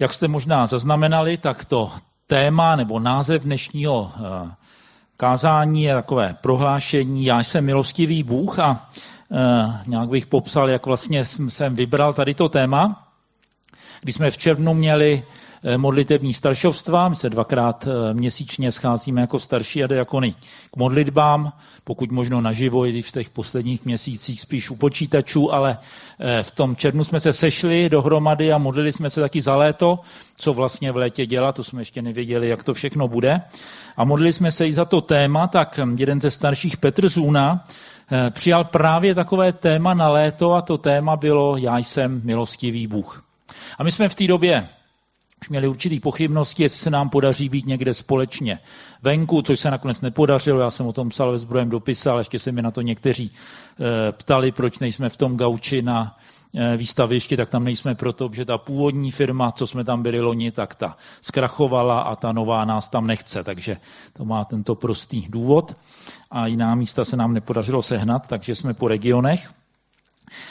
Jak jste možná zaznamenali, tak to téma nebo název dnešního eh, kázání je takové prohlášení Já jsem milostivý Bůh a eh, nějak bych popsal, jak vlastně jsem vybral tady to téma. Když jsme v červnu měli modlitební staršovstva. My se dvakrát eh, měsíčně scházíme jako starší a diakony k modlitbám, pokud možno naživo, i v těch posledních měsících spíš u počítačů, ale eh, v tom červnu jsme se sešli dohromady a modlili jsme se taky za léto, co vlastně v létě dělat, to jsme ještě nevěděli, jak to všechno bude. A modlili jsme se i za to téma, tak jeden ze starších Petr Zůna přijal právě takové téma na léto a to téma bylo Já jsem milostivý Bůh. A my jsme v té době už měli určitý pochybnosti, jestli se nám podaří být někde společně venku, což se nakonec nepodařilo. Já jsem o tom psal ve zbrojem dopise, ale ještě se mi na to někteří e, ptali, proč nejsme v tom gauči na e, výstavišti, tak tam nejsme proto, že ta původní firma, co jsme tam byli loni, tak ta zkrachovala a ta nová nás tam nechce. Takže to má tento prostý důvod. A jiná místa se nám nepodařilo sehnat, takže jsme po regionech.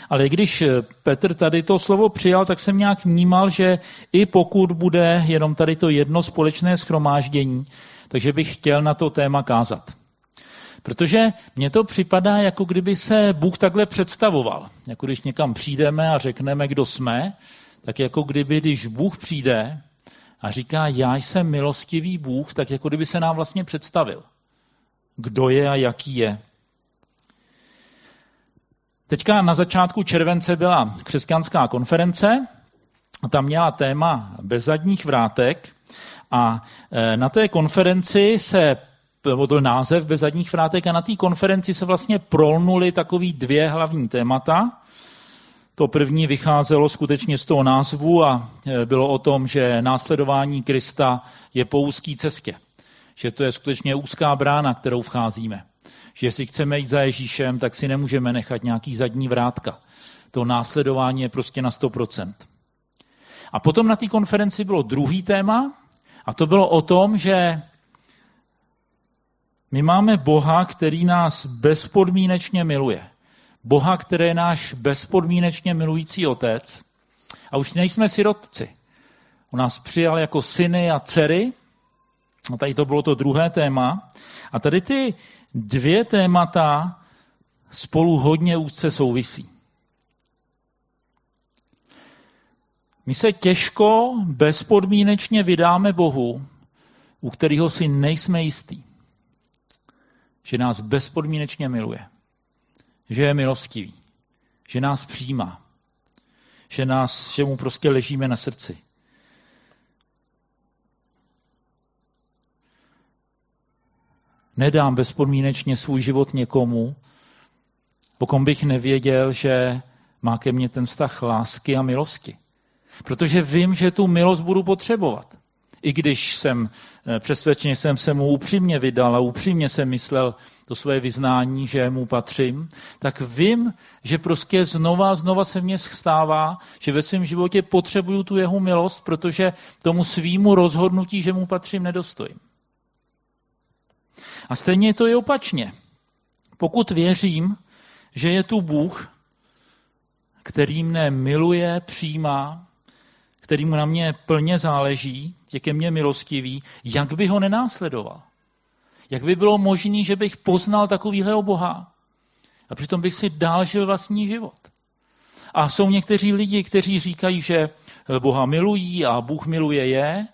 Ale když eh, Petr tady to slovo přijal, tak jsem nějak vnímal, že i pokud bude jenom tady to jedno společné schromáždění, takže bych chtěl na to téma kázat. Protože mně to připadá, jako kdyby se Bůh takhle představoval. Jako když někam přijdeme a řekneme, kdo jsme, tak jako kdyby, když Bůh přijde a říká, já jsem milostivý Bůh, tak jako kdyby se nám vlastně představil. Kdo je a jaký je. Teďka na začátku července byla křesťanská konference, tam měla téma bez zadních vrátek a e, na té konferenci se byl název bez zadních vrátek a na té konferenci se vlastně prolnuly takový dvě hlavní témata. To první vycházelo skutečně z toho názvu a e, bylo o tom, že následování Krista je po úzký cestě. Že to je skutečně úzká brána, kterou vcházíme že jestli chceme jít za Ježíšem, tak si nemůžeme nechat nějaký zadní vrátka. To následování je prostě na 100%. A potom na té konferenci bylo druhý téma a to bylo o tom, že my máme Boha, který nás bezpodmínečně miluje. Boha, který je náš bezpodmínečně milující otec. A už nejsme sirotci. On nás přijal jako syny a dcery. A tady to bylo to druhé téma. A tady ty dvě témata spolu hodně úzce souvisí. My se těžko, bezpodmínečně vydáme Bohu, u kterého si nejsme jistý, že nás bezpodmínečně miluje, že je milostivý, že nás přijímá, že, nás, že mu prostě ležíme na srdci. Nedám bezpodmínečně svůj život někomu, pokud bych nevěděl, že má ke mně ten vztah lásky a milosti. Protože vím, že tu milost budu potřebovat. I když jsem eh, přesvědčený, jsem se mu upřímně vydal a upřímně jsem myslel to svoje vyznání, že mu patřím, tak vím, že prostě znova a znova se mně stává, že ve svém životě potřebuju tu jeho milost, protože tomu svýmu rozhodnutí, že mu patřím, nedostojím. A stejně je to i opačně. Pokud věřím, že je tu Bůh, který mne miluje, přijímá, který mu na mě plně záleží, je ke mně milostivý, jak by ho nenásledoval? Jak by bylo možné, že bych poznal takovýhleho Boha? A přitom bych si dál žil vlastní život. A jsou někteří lidi, kteří říkají, že Boha milují a Bůh miluje je,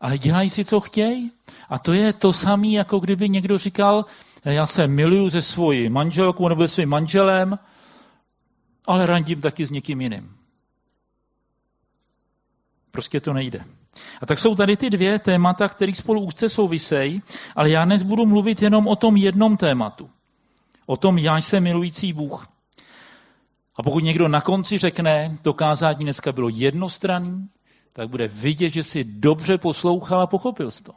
ale dělají si, co chtějí. A to je to samé, jako kdyby někdo říkal, já se miluju se svojí manželkou nebo se svým manželem, ale randím taky s někým jiným. Prostě to nejde. A tak jsou tady ty dvě témata, které spolu úzce souvisejí, ale já dnes budu mluvit jenom o tom jednom tématu. O tom, já jsem milující Bůh. A pokud někdo na konci řekne, to kázání dneska bylo jednostranný, tak bude vidět, že si dobře poslouchal a pochopil jsi to.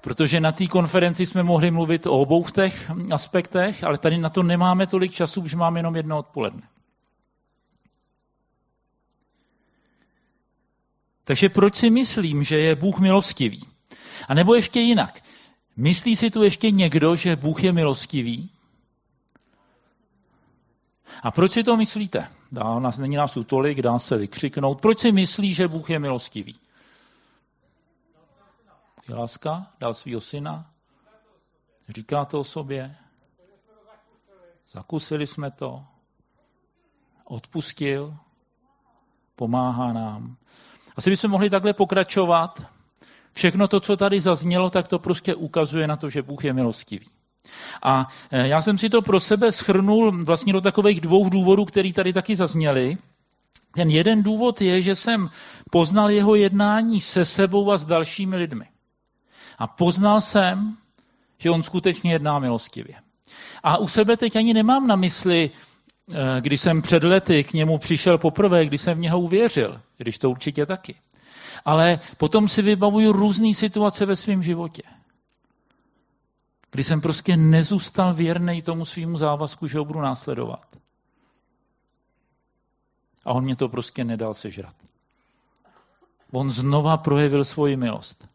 Protože na té konferenci jsme mohli mluvit o obou těch aspektech, ale tady na to nemáme tolik času, že máme jenom jedno odpoledne. Takže proč si myslím, že je Bůh milostivý? A nebo ještě jinak. Myslí si tu ještě někdo, že Bůh je milostivý? A proč si to myslíte? Dá nás, není nás tu tolik, dá se vykřiknout. Proč si myslí, že Bůh je milostivý? Je láska? Dal svého syna? Říká to o sobě? Zakusili jsme to? Odpustil? Pomáhá nám? Asi bychom mohli takhle pokračovat. Všechno to, co tady zaznělo, tak to prostě ukazuje na to, že Bůh je milostivý. A e, já jsem si to pro sebe schrnul vlastně do takových dvou důvodů, které tady taky zazněly. Ten jeden důvod je, že jsem poznal jeho jednání se sebou a s dalšími lidmi. A poznal jsem, že on skutečně jedná milostivě. A u sebe teď ani nemám na mysli, e, když jsem před lety k němu přišel poprvé, když jsem v něho uvěřil, když to určitě taky. Ale potom si vybavuju různé situace ve svém životě kdy jsem prostě nezůstal věrný tomu svýmu závazku, že ho budu následovat. A on mě to prostě nedal sežrat. On znova projevil svoji milost.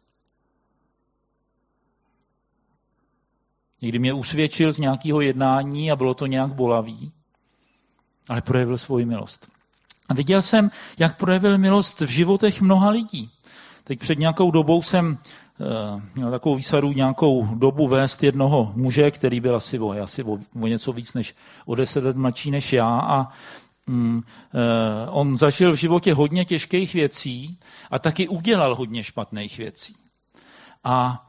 Někdy mě usvědčil z nějakého jednání a bylo to nějak bolavý, ale projevil svoji milost. A viděl jsem, jak projevil milost v životech mnoha lidí. Teď před nějakou dobou jsem měl takovou výsadu nějakou dobu vést jednoho muže, který byl asi o, asi o, o něco víc než o deset let mladší než já a mm, eh, on zažil v životě hodně těžkých věcí a taky udělal hodně špatných věcí. A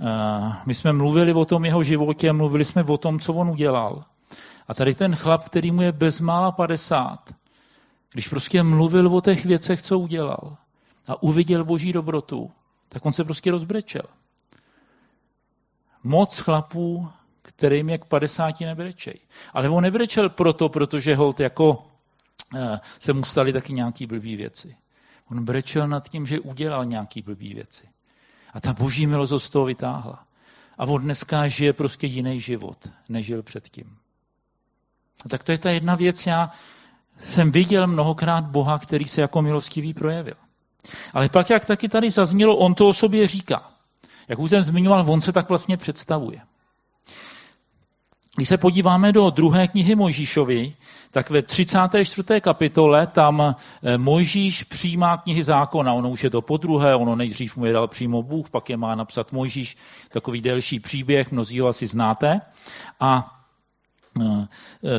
eh, my jsme mluvili o tom jeho životě, mluvili jsme o tom, co on udělal. A tady ten chlap, který mu je bezmála 50, když prostě mluvil o těch věcech, co udělal a uviděl boží dobrotu, tak on se prostě rozbrečel. Moc chlapů, kterým jak 50 nebrečej. Ale on nebrečel proto, protože hold jako eh, se mu staly taky nějaký blbý věci. On brečel nad tím, že udělal nějaký blbý věci. A ta boží milost z toho vytáhla. A on dneska žije prostě jiný život, než žil předtím. A tak to je ta jedna věc. Já jsem viděl mnohokrát Boha, který se jako milostivý projevil. Ale pak, jak taky tady zaznělo, on to o sobě říká. Jak už jsem zmiňoval, on se tak vlastně představuje. Když se podíváme do druhé knihy Mojžíšovi, tak ve 34. kapitole tam eh, Mojžíš přijímá knihy zákona. Ono už je to po druhé, ono nejdřív mu je dal přímo Bůh, pak je má napsat Mojžíš, takový delší příběh, mnozí ho asi znáte. A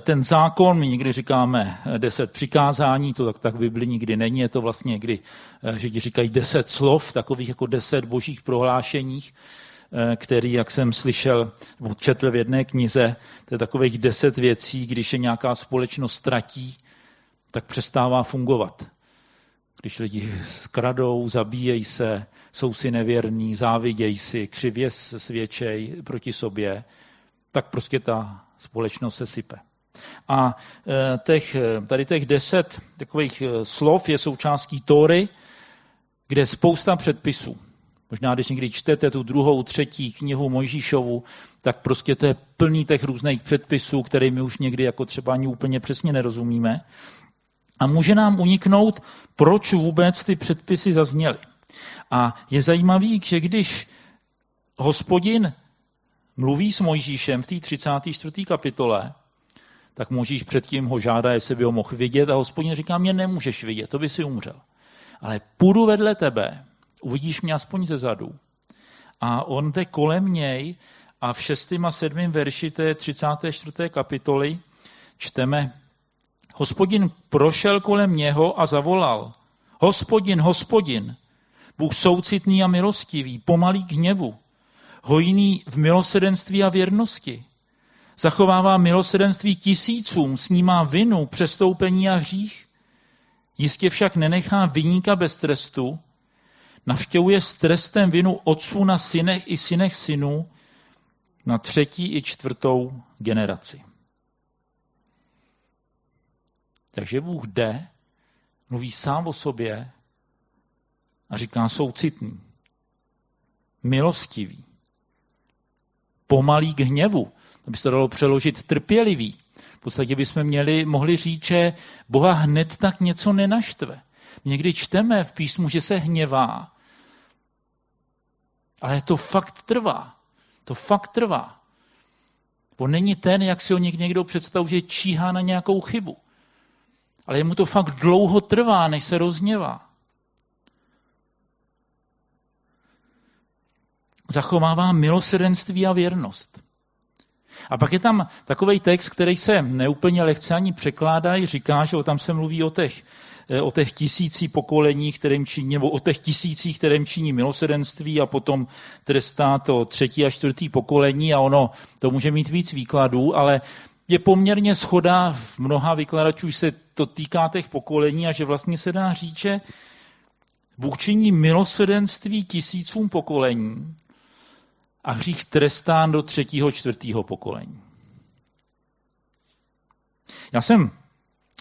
ten zákon, my někdy říkáme deset přikázání, to tak, tak v Bibli nikdy není, je to vlastně někdy, eh, že říkají deset slov, takových jako deset božích prohlášeních, eh, který, jak jsem slyšel, četl v jedné knize, to je takových deset věcí, když je nějaká společnost ztratí, tak přestává fungovat. Když lidi skradou, zabíjejí se, jsou si nevěrní, závidějí si, křivě svědčej proti sobě, tak prostě ta společnost se sype. A e, těch, e, tady těch deset takových e, slov je součástí Tóry, kde je spousta předpisů. Možná, když někdy čtete tu druhou, třetí knihu Mojžíšovu, tak prostě to je plný těch různých předpisů, které my už někdy jako třeba ani úplně přesně nerozumíme. A může nám uniknout, proč vůbec ty předpisy zazněly. A je zajímavý, že když hospodin mluví s Mojžíšem v té 34. kapitole, tak Mojžíš předtím ho žádá, jestli by ho mohl vidět a hospodin říká, mě nemůžeš vidět, to by si umřel. Ale půjdu vedle tebe, uvidíš mě aspoň ze zadu. A on jde kolem něj a v 6. a 7. verši té 34. kapitoly čteme, hospodin prošel kolem něho a zavolal, hospodin, hospodin, Bůh soucitný a milostivý, pomalý k hněvu, hojný v milosedenství a věrnosti. Zachovává milosedenství tisícům, snímá vinu, přestoupení a hřích. Jistě však nenechá vyníka bez trestu, navštěvuje s trestem vinu otců na synech i synech synů, na třetí i čtvrtou generaci. Takže Bůh jde, mluví sám o sobě a říká soucitný, milostivý, pomalý k hněvu. To by se dalo přeložit trpělivý. V podstatě bychom měli, mohli říct, že Boha hned tak něco nenaštve. Někdy čteme v písmu, že se hněvá, ale to fakt trvá. To fakt trvá. On není ten, jak si ho někdo představuje, že číhá na nějakou chybu. ale jemu to fakt dlouho trvá, než se rozněvá. Zachovává milosrdenství a věrnost. A pak je tam takový text, který se neúplně lehce ani překládá, říká, že tam se mluví o těch, eh, o těch tisící pokolení, kterým činí, nebo o těch tisících, kterým činí milosedenství a potom trestá to třetí a čtvrtý pokolení a ono to může mít víc výkladů, ale je poměrně schoda v mnoha vykladačů, že se to týká těch pokolení a že vlastně se dá říct, že Bůh činí milosedenství tisícům pokolení a hřích trestán do třetího, čtvrtého pokolení. Já jsem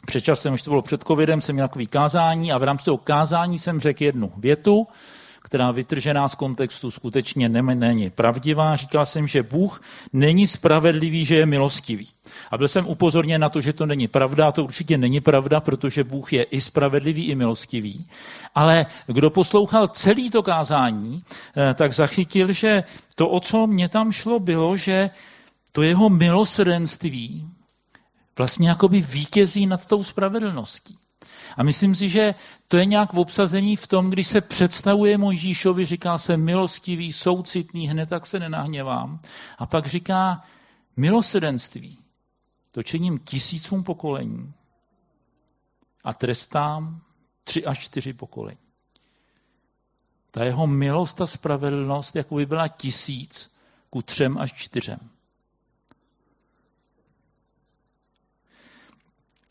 před časem, už to bylo před covidem, jsem měl takový kázání a v rámci toho kázání jsem řekl jednu větu, která vytržená z kontextu skutečně není pravdivá. Říkal jsem, že Bůh není spravedlivý, že je milostivý. A byl jsem upozorněn na to, že to není pravda. A to určitě není pravda, protože Bůh je i spravedlivý, i milostivý. Ale kdo poslouchal celý to kázání, eh, tak zachytil, že to, o co mě tam šlo, bylo, že to jeho milosrdenství vlastně jakoby vítězí nad tou spravedlností. A myslím si, že to je nějak v obsazení v tom, když se představuje Mojžíšovi, říká se milostivý, soucitný, hned tak se nenahněvám. A pak říká milosedenství. To činím tisícům pokolení a trestám tři až čtyři pokolení. Ta jeho milost a spravedlnost jako by byla tisíc ku třem až čtyřem.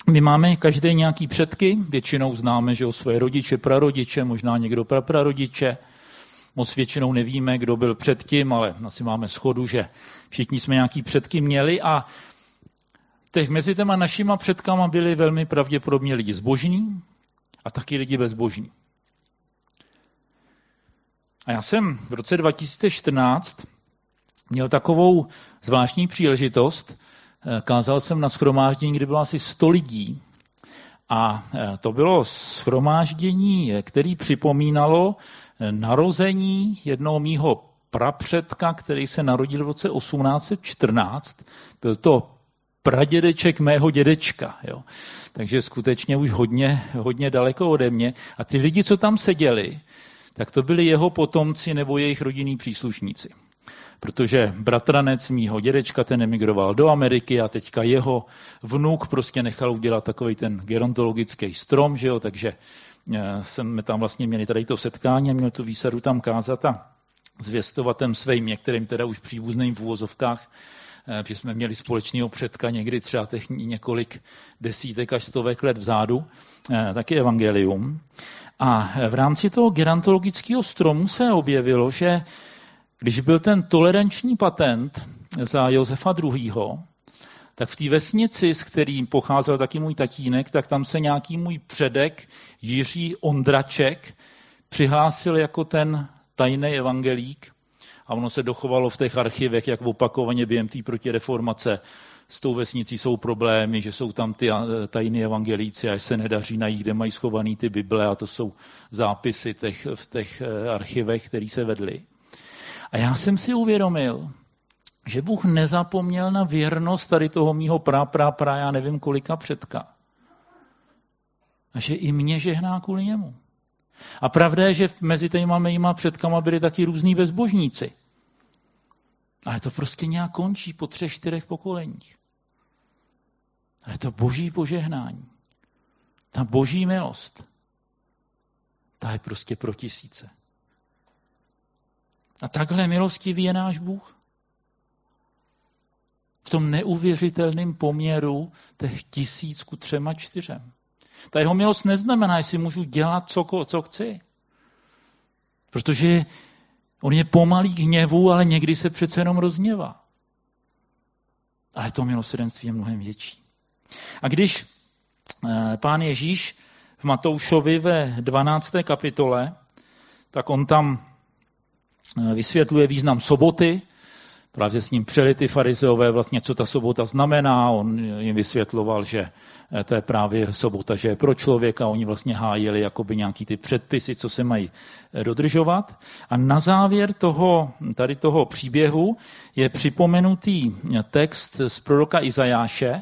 My máme každý nějaký předky, většinou známe, že o své rodiče, prarodiče, možná někdo praprarodiče. Moc většinou nevíme, kdo byl předtím, ale asi máme schodu, že všichni jsme nějaký předky měli a těch mezi těma našima předkama byli velmi pravděpodobně lidi zbožní a taky lidi bezbožní. A já jsem v roce 2014 měl takovou zvláštní příležitost, kázal jsem na schromáždění, kde bylo asi 100 lidí. A eh, to bylo schromáždění, eh, který připomínalo narození jednoho mýho prapředka, který se narodil v roce 1814. Byl to pradědeček mého dědečka. Jo. Takže skutečně už hodně, hodně daleko ode mě. A ty lidi, co tam seděli, tak to byli jeho potomci nebo jejich rodinní příslušníci protože bratranec mýho dědečka, ten emigroval do Ameriky a teďka jeho vnuk prostě nechal udělat takový ten gerontologický strom, že jo, takže eh, jsme tam vlastně měli tady to setkání a měl tu výsadu tam kázat a zvěstovat ten svým některým teda už příbuzným v úvozovkách, eh, že jsme měli společného předka někdy třeba těch několik desítek až stovek let vzadu, eh, taky evangelium. A v rámci toho gerontologického stromu se objevilo, že když byl ten toleranční patent za Josefa II., tak v té vesnici, s kterým pocházel taky můj tatínek, tak tam se nějaký můj předek Jiří Ondraček přihlásil jako ten tajný evangelík a ono se dochovalo v těch archivech, jak opakovaně během té protireformace s tou vesnicí jsou problémy, že jsou tam ty tajní evangelíci a se nedaří najít, kde mají schovaný ty Bible a to jsou zápisy těch, v těch eh, archivech, které se vedly. A já jsem si uvědomil, že Bůh nezapomněl na věrnost tady toho mýho prá, prá, prá, já nevím kolika předka. A že i mě žehná kvůli němu. A pravda je, že mezi těma mýma předkama byli taky různí bezbožníci. Ale to prostě nějak končí po třech, čtyřech pokoleních. Ale to boží požehnání, ta boží milost, ta je prostě pro tisíce. A takhle milostivý je náš Bůh. V tom neuvěřitelném poměru těch tisíc ku třema čtyřem. Ta jeho milost neznamená, jestli můžu dělat, co, co chci. Protože on je pomalý k hněvu, ale někdy se přece jenom rozněvá. Ale to milosrdenství je mnohem větší. A když eh, pán Ježíš v Matoušovi ve 12. kapitole, tak on tam vysvětluje význam soboty, právě s ním přeli ty farizeové vlastně, co ta sobota znamená. On jim vysvětloval, že eh, to je právě sobota, že je pro člověka. Oni vlastně hájili jakoby nějaký ty předpisy, co se mají eh, dodržovat. A na závěr toho, tady toho příběhu je připomenutý text z proroka Izajáše,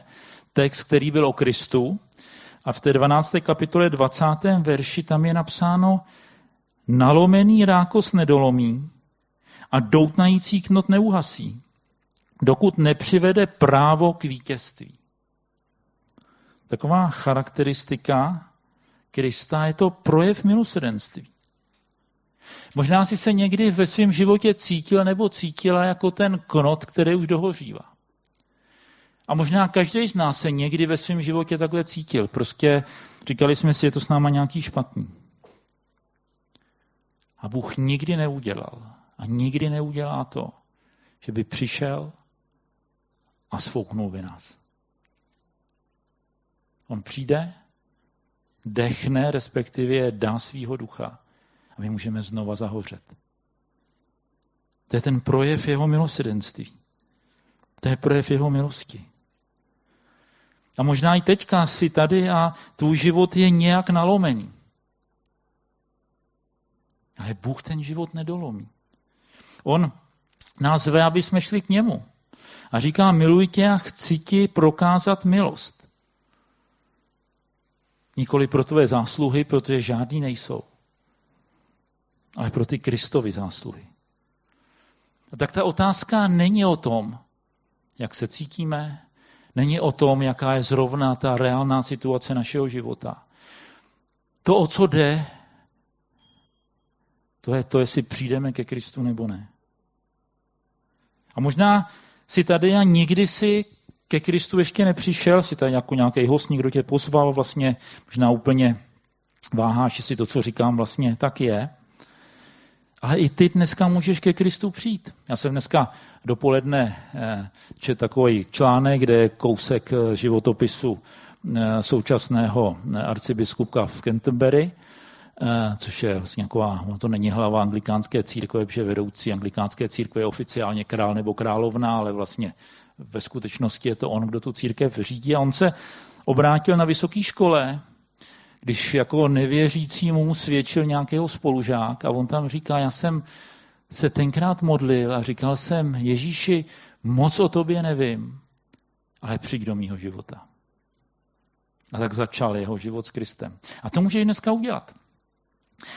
text, který byl o Kristu. A v té 12. kapitole 20. verši tam je napsáno nalomený rákos nedolomí a doutnající knot neuhasí, dokud nepřivede právo k vítězství. Taková charakteristika Krista je to projev milosedenství. Možná si se někdy ve svém životě cítil nebo cítila jako ten knot, který už dohořívá. A možná každý z nás se někdy ve svém životě takhle cítil. Prostě říkali jsme si, je to s náma nějaký špatný. A Bůh nikdy neudělal a nikdy neudělá to, že by přišel a svouknul by nás. On přijde, dechne, respektive dá svýho ducha a my můžeme znova zahořet. To je ten projev jeho milosedenství. To je projev jeho milosti. A možná i teďka si tady a tvůj život je nějak nalomený. Ale Bůh ten život nedolomí. On nás zve, aby jsme šli k němu. A říká, miluj tě a chci ti prokázat milost. Nikoli pro tvé zásluhy, protože žádný nejsou. Ale pro ty Kristovy zásluhy. A tak ta otázka není o tom, jak se cítíme, není o tom, jaká je zrovna ta reálná situace našeho života. To, o co jde, to je to, jestli přijdeme ke Kristu nebo ne. A možná si tady a nikdy si ke Kristu ještě nepřišel, si tady jako nějaký host, někdo tě pozval, vlastně možná úplně váháš, jestli to, co říkám, vlastně tak je. Ale i ty dneska můžeš ke Kristu přijít. Já jsem dneska dopoledne eh, čet takový článek, kde je kousek eh, životopisu eh, současného arcibiskupa v Canterbury, což je vlastně nějaká, to není hlava anglikánské církve, protože vedoucí anglikánské církve je oficiálně král nebo královna, ale vlastně ve skutečnosti je to on, kdo tu církev řídí. A on se obrátil na vysoké škole, když jako nevěřícímu mu svědčil nějakého spolužák a on tam říká, já jsem se tenkrát modlil a říkal jsem, Ježíši, moc o tobě nevím, ale přijď do mýho života. A tak začal jeho život s Kristem. A to může i dneska udělat.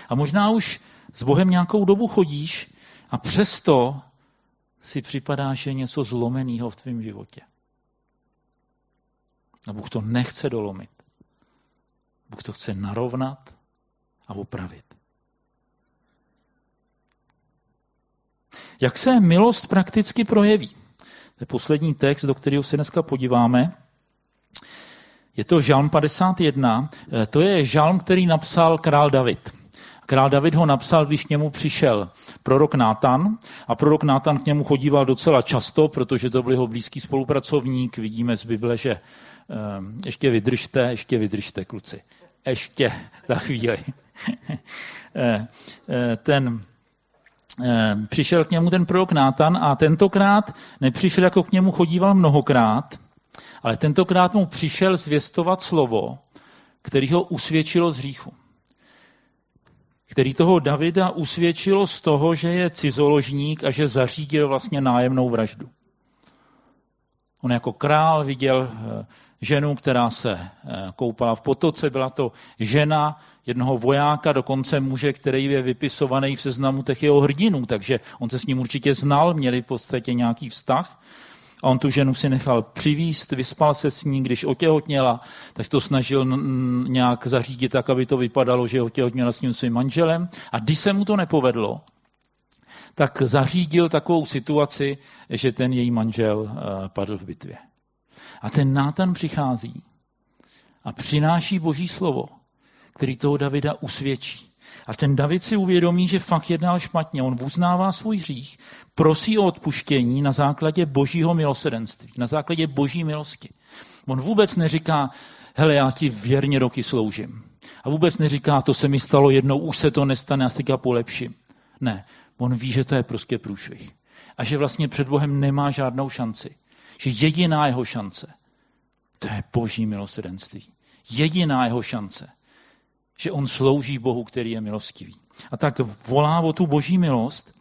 A možná už s Bohem nějakou dobu chodíš a přesto si připadá, že je něco zlomeného v tvém životě. A Bůh to nechce dolomit. Bůh to chce narovnat a opravit. Jak se milost prakticky projeví? To je poslední text, do kterého se dneska podíváme. Je to žalm 51. To je žalm, který napsal král David. Král David ho napsal, když k němu přišel prorok Nátan a prorok Nátan k němu chodíval docela často, protože to byl jeho blízký spolupracovník. Vidíme z Bible, že um, ještě vydržte, ještě vydržte, kluci. Ještě za chvíli. Eh, eh, ten eh, přišel k němu ten prorok Nátan a tentokrát nepřišel, jako k němu chodíval mnohokrát, ale tentokrát mu přišel zvěstovat slovo, který ho usvědčilo z hříchu který toho Davida usvědčilo z toho, že je cizoložník a že zařídil vlastně nájemnou vraždu. On jako král viděl eh, ženu, která se eh, koupala v potoce. Byla to žena jednoho vojáka, dokonce muže, který je vypisovaný v seznamu těch jeho hrdinů, takže on se s ním určitě znal, měli v podstatě nějaký vztah. A on tu ženu si nechal přivíst, vyspal se s ní, když otěhotněla, tak to snažil nějak zařídit tak, aby to vypadalo, že otěhotněla s tím svým manželem. A když se mu to nepovedlo, tak zařídil takovou situaci, že ten její manžel eh, padl v bitvě. A ten Nátan přichází a přináší boží slovo, který toho Davida usvědčí. A ten David si uvědomí, že fakt jednal špatně. On uznává svůj hřích, prosí o odpuštění na základě božího milosedenství, na základě boží milosti. On vůbec neříká, hele, já ti věrně roky sloužím. A vůbec neříká, to se mi stalo jednou, už se to nestane, já si polepším. Ne, on ví, že to je prostě průšvih. A že vlastně před Bohem nemá žádnou šanci. Že jediná jeho šance, to je boží milosedenství. Jediná jeho šance že on slouží Bohu, který je milostivý. A tak volá o tu boží milost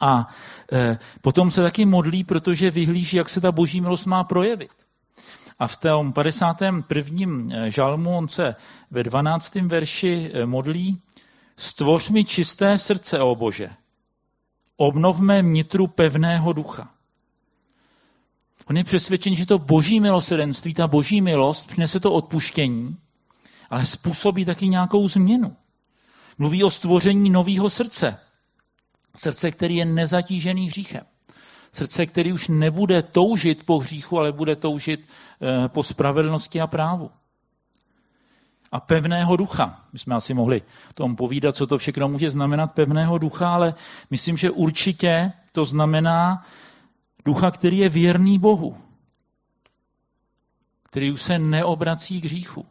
a e, potom se taky modlí, protože vyhlíží, jak se ta boží milost má projevit. A v tom 51. žalmu on se ve 12. verši modlí Stvoř mi čisté srdce, o Bože. Obnovme mnitru pevného ducha. On je přesvědčen, že to boží milosrdenství, ta boží milost přinese to odpuštění, ale způsobí taky nějakou změnu. Mluví o stvoření nového srdce. Srdce, který je nezatížený hříchem. Srdce, který už nebude toužit po hříchu, ale bude toužit eh, po spravedlnosti a právu. A pevného ducha. My jsme asi mohli tomu povídat, co to všechno může znamenat pevného ducha, ale myslím, že určitě to znamená ducha, který je věrný Bohu. Který už se neobrací k hříchu.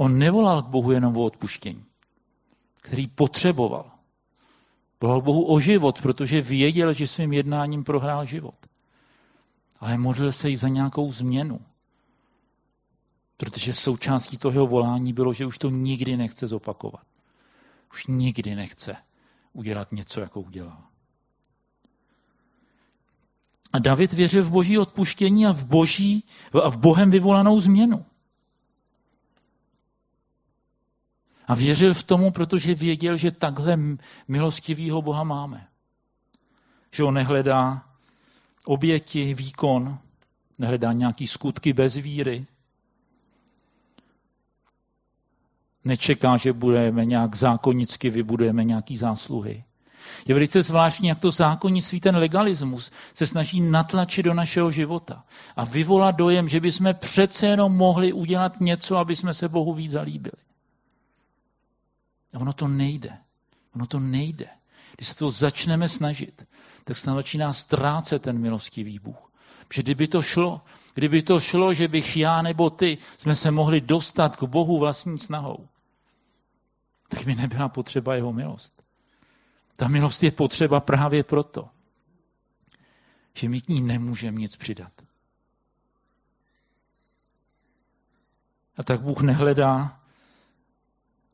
On nevolal k Bohu jenom o odpuštění, který potřeboval. Volal Bohu o život, protože věděl, že svým jednáním prohrál život. Ale modlil se i za nějakou změnu. Protože součástí toho volání bylo, že už to nikdy nechce zopakovat. Už nikdy nechce udělat něco, jako udělal. A David věřil v boží odpuštění a v, boží, a v Bohem vyvolanou změnu. A věřil v tomu, protože věděl, že takhle milostivýho Boha máme. Že on nehledá oběti, výkon, nehledá nějaký skutky bez víry. Nečeká, že budeme nějak zákonicky vybudujeme nějaký zásluhy. Je velice zvláštní, jak to zákonnictví, ten legalismus se snaží natlačit do našeho života a vyvolat dojem, že bychom přece jenom mohli udělat něco, aby jsme se Bohu víc zalíbili. A ono to nejde. Ono to nejde. Když se to začneme snažit, tak se začíná ztrácet ten milostivý Bůh. Protože kdyby to šlo, kdyby to šlo, že bych já nebo ty jsme se mohli dostat k Bohu vlastní snahou, tak by nebyla potřeba jeho milost. Ta milost je potřeba právě proto, že my k ní nemůžeme nic přidat. A tak Bůh nehledá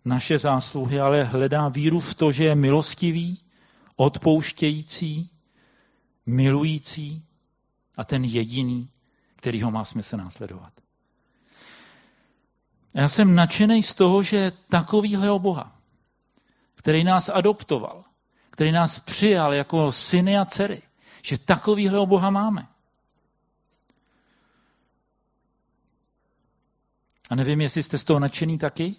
naše zásluhy, ale hledá víru v to, že je milostivý, odpouštějící, milující a ten jediný, který ho má smysl následovat. Já jsem nadšený z toho, že takovýhle Boha, který nás adoptoval, který nás přijal jako syny a dcery, že takovýhle Boha máme. A nevím, jestli jste z toho nadšený taky,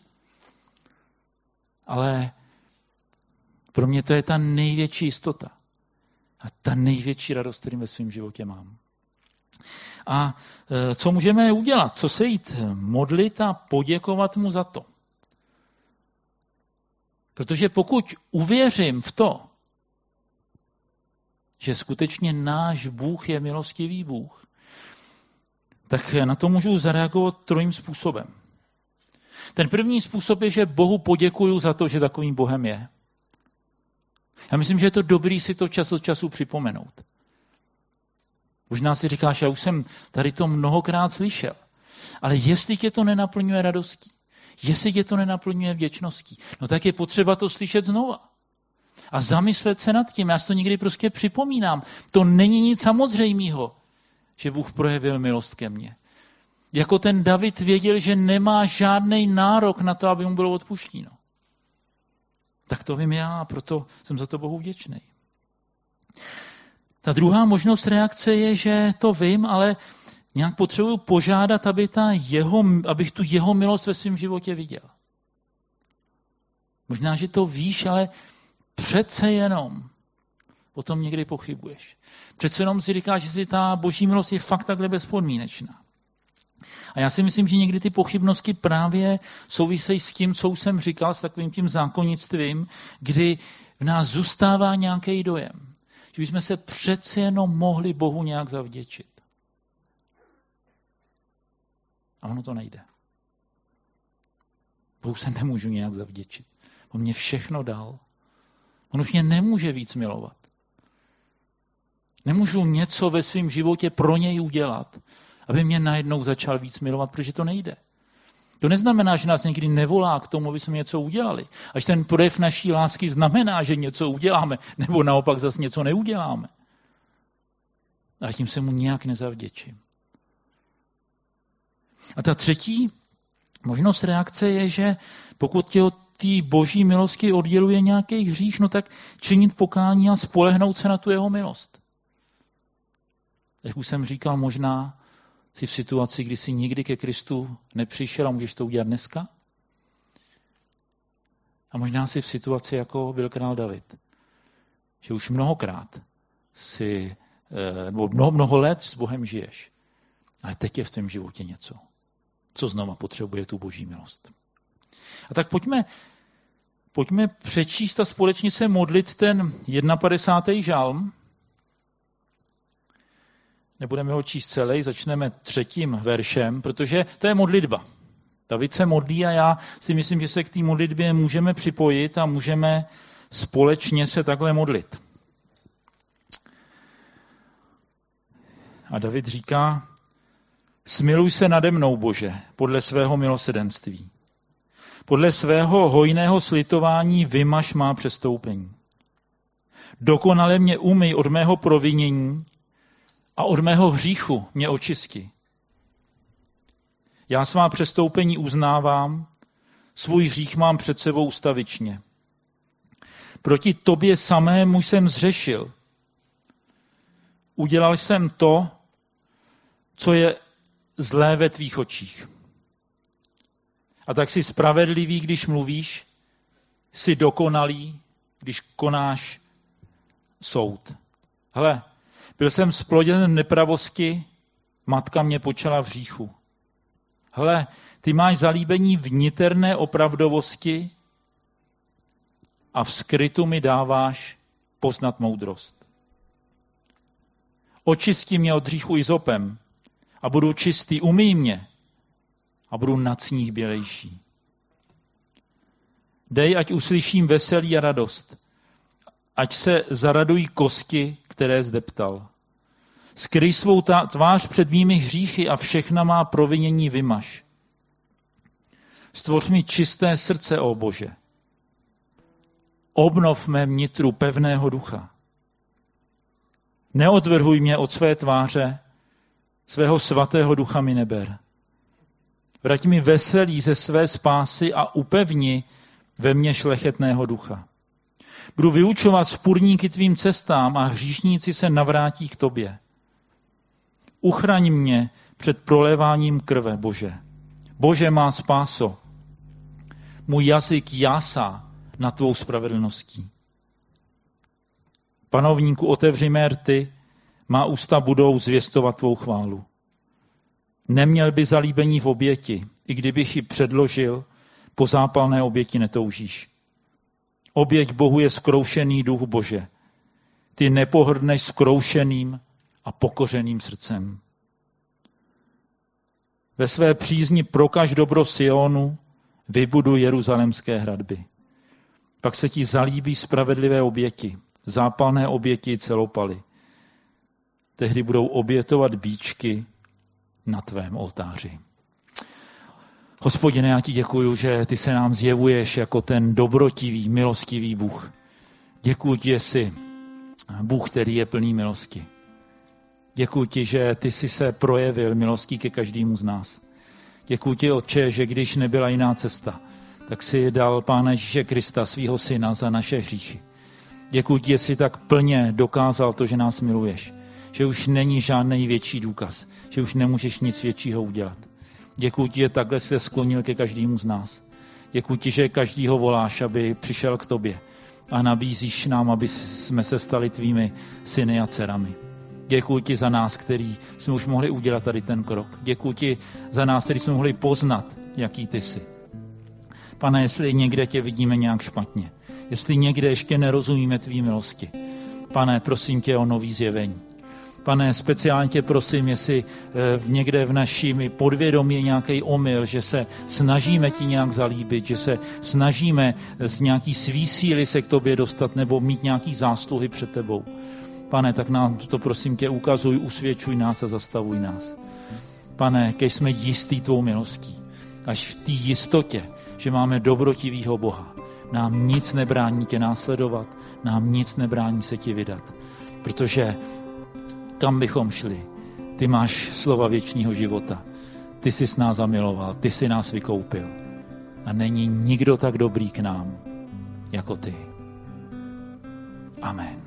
ale pro mě to je ta největší jistota a ta největší radost, kterým ve svém životě mám. A e, co můžeme udělat? Co se jít modlit a poděkovat mu za to? Protože pokud uvěřím v to, že skutečně náš Bůh je milostivý Bůh, tak na to můžu zareagovat trojím způsobem. Ten první způsob je, že Bohu poděkuju za to, že takovým Bohem je. Já myslím, že je to dobrý si to čas od času připomenout. Možná si říkáš, já už jsem tady to mnohokrát slyšel. Ale jestli tě to nenaplňuje radostí, jestli tě to nenaplňuje vděčností, no tak je potřeba to slyšet znova. A zamyslet se nad tím. Já si to někdy prostě připomínám. To není nic samozřejmého, že Bůh projevil milost ke mně. Jako ten David věděl, že nemá žádný nárok na to, aby mu bylo odpuštěno. Tak to vím já a proto jsem za to Bohu vděčný. Ta druhá možnost reakce je, že to vím, ale nějak potřebuju požádat, aby ta jeho, abych tu jeho milost ve svém životě viděl. Možná, že to víš, ale přece jenom o tom někdy pochybuješ. Přece jenom si říkáš, že si ta boží milost je fakt takhle bezpodmínečná. A já si myslím, že někdy ty pochybnosti právě souvisejí s tím, co jsem říkal, s takovým tím zákonnictvím, kdy v nás zůstává nějaký dojem, že bychom se přece jenom mohli Bohu nějak zavděčit. A ono to nejde. Bohu se nemůžu nějak zavděčit. On mě všechno dal. On už mě nemůže víc milovat. Nemůžu něco ve svém životě pro něj udělat, aby mě najednou začal víc milovat, protože to nejde. To neznamená, že nás někdy nevolá k tomu, aby jsme něco udělali. Až ten projev naší lásky znamená, že něco uděláme, nebo naopak zase něco neuděláme. A tím se mu nějak nezavděčím. A ta třetí možnost reakce je, že pokud tě od té boží milosti odděluje nějaký hřích, no tak činit pokání a spolehnout se na tu jeho milost. Jak už jsem říkal, možná jsi v situaci, kdy jsi nikdy ke Kristu nepřišel a můžeš to udělat dneska. A možná jsi v situaci, jako byl král David, že už mnohokrát si, eh, nebo mnoho, mnoho let s Bohem žiješ, ale teď je v tom životě něco, co znova potřebuje tu boží milost. A tak pojďme, pojďme přečíst a společně se modlit ten 51. žalm. Nebudeme ho číst celý, začneme třetím veršem, protože to je modlitba. David se modlí a já si myslím, že se k té modlitbě můžeme připojit a můžeme společně se takhle modlit. A David říká, smiluj se nade mnou, Bože, podle svého milosedenství. Podle svého hojného slitování vymaš má přestoupení. Dokonale mě umyj od mého provinění a od mého hříchu mě očisti. Já svá přestoupení uznávám, svůj hřích mám před sebou ustavičně. Proti tobě samému jsem zřešil. Udělal jsem to, co je zlé ve tvých očích. A tak jsi spravedlivý, když mluvíš, jsi dokonalý, když konáš soud. Hele, byl jsem sploděn nepravosti, matka mě počala v hříchu. Hele, ty máš zalíbení v niterné opravdovosti a v skrytu mi dáváš poznat moudrost. Očisti mě od hříchu izopem a budu čistý, umyj mě a budu nad sníh bělejší. Dej, ať uslyším veselí a radost, ať se zaradují kosti, které zdeptal. Skryj svou tvář před mými hříchy a všechna má provinění vymaš. Stvoř mi čisté srdce, o Bože. Obnov mé nitru pevného ducha. Neodvrhuj mě od své tváře, svého svatého ducha mi neber. Vrať mi veselí ze své spásy a upevni ve mně šlechetného ducha. Budu vyučovat spurníky tvým cestám a hříšníci se navrátí k tobě. Uchraň mě před proléváním krve, Bože. Bože má spáso. Můj jazyk jásá na tvou spravedlností. Panovníku, otevři mé rty, má ústa budou zvěstovat tvou chválu. Neměl by zalíbení v oběti, i kdybych ji předložil, po zápalné oběti netoužíš. Oběť Bohu je skroušený duch Bože. Ty nepohrdneš skroušeným a pokořeným srdcem. Ve své přízni prokaž dobro Sionu, vybuduj jeruzalemské hradby. Pak se ti zalíbí spravedlivé oběti, zápalné oběti celopaly. Tehdy budou obětovat bíčky na tvém oltáři. Hospodine, já ti děkuju, že ty se nám zjevuješ jako ten dobrotivý, milostivý Bůh. Děkuji ti, že jsi Bůh, který je plný milosti. Děkuji ti, že ty jsi se projevil milostí ke každému z nás. Děkuji ti, Otče, že když nebyla jiná cesta, tak si dal Pána Ježíše Krista, svého syna, za naše hříchy. Děkuji ti, že jsi tak plně dokázal to, že nás miluješ. Že už není žádný větší důkaz. Že už nemůžeš nic většího udělat. Děkuji ti, že takhle se sklonil ke každému z nás. Děkuji ti, že každýho voláš, aby přišel k tobě a nabízíš nám, aby jsme se stali tvými syny a dcerami. Děkuji ti za nás, který jsme už mohli udělat tady ten krok. Děkuji ti za nás, který jsme mohli poznat, jaký ty jsi. Pane, jestli někde tě vidíme nějak špatně, jestli někde ještě nerozumíme tvý milosti, pane, prosím tě o nový zjevení. Pane, speciálně tě prosím, jestli eh, někde v naším podvědomí je nějaký omyl, že se snažíme ti nějak zalíbit, že se snažíme z nějaký svý síly se k tobě dostat nebo mít nějaký zásluhy před tebou. Pane, tak nám to prosím tě ukazuj, usvědčuj nás a zastavuj nás. Pane, kež jsme jistý tvou milostí, až v té jistotě, že máme dobrotivýho Boha, nám nic nebrání tě následovat, nám nic nebrání se ti vydat. Protože kam bychom šli. Ty máš slova věčního života. Ty jsi s nás zamiloval, ty jsi nás vykoupil. A není nikdo tak dobrý k nám, jako ty. Amen.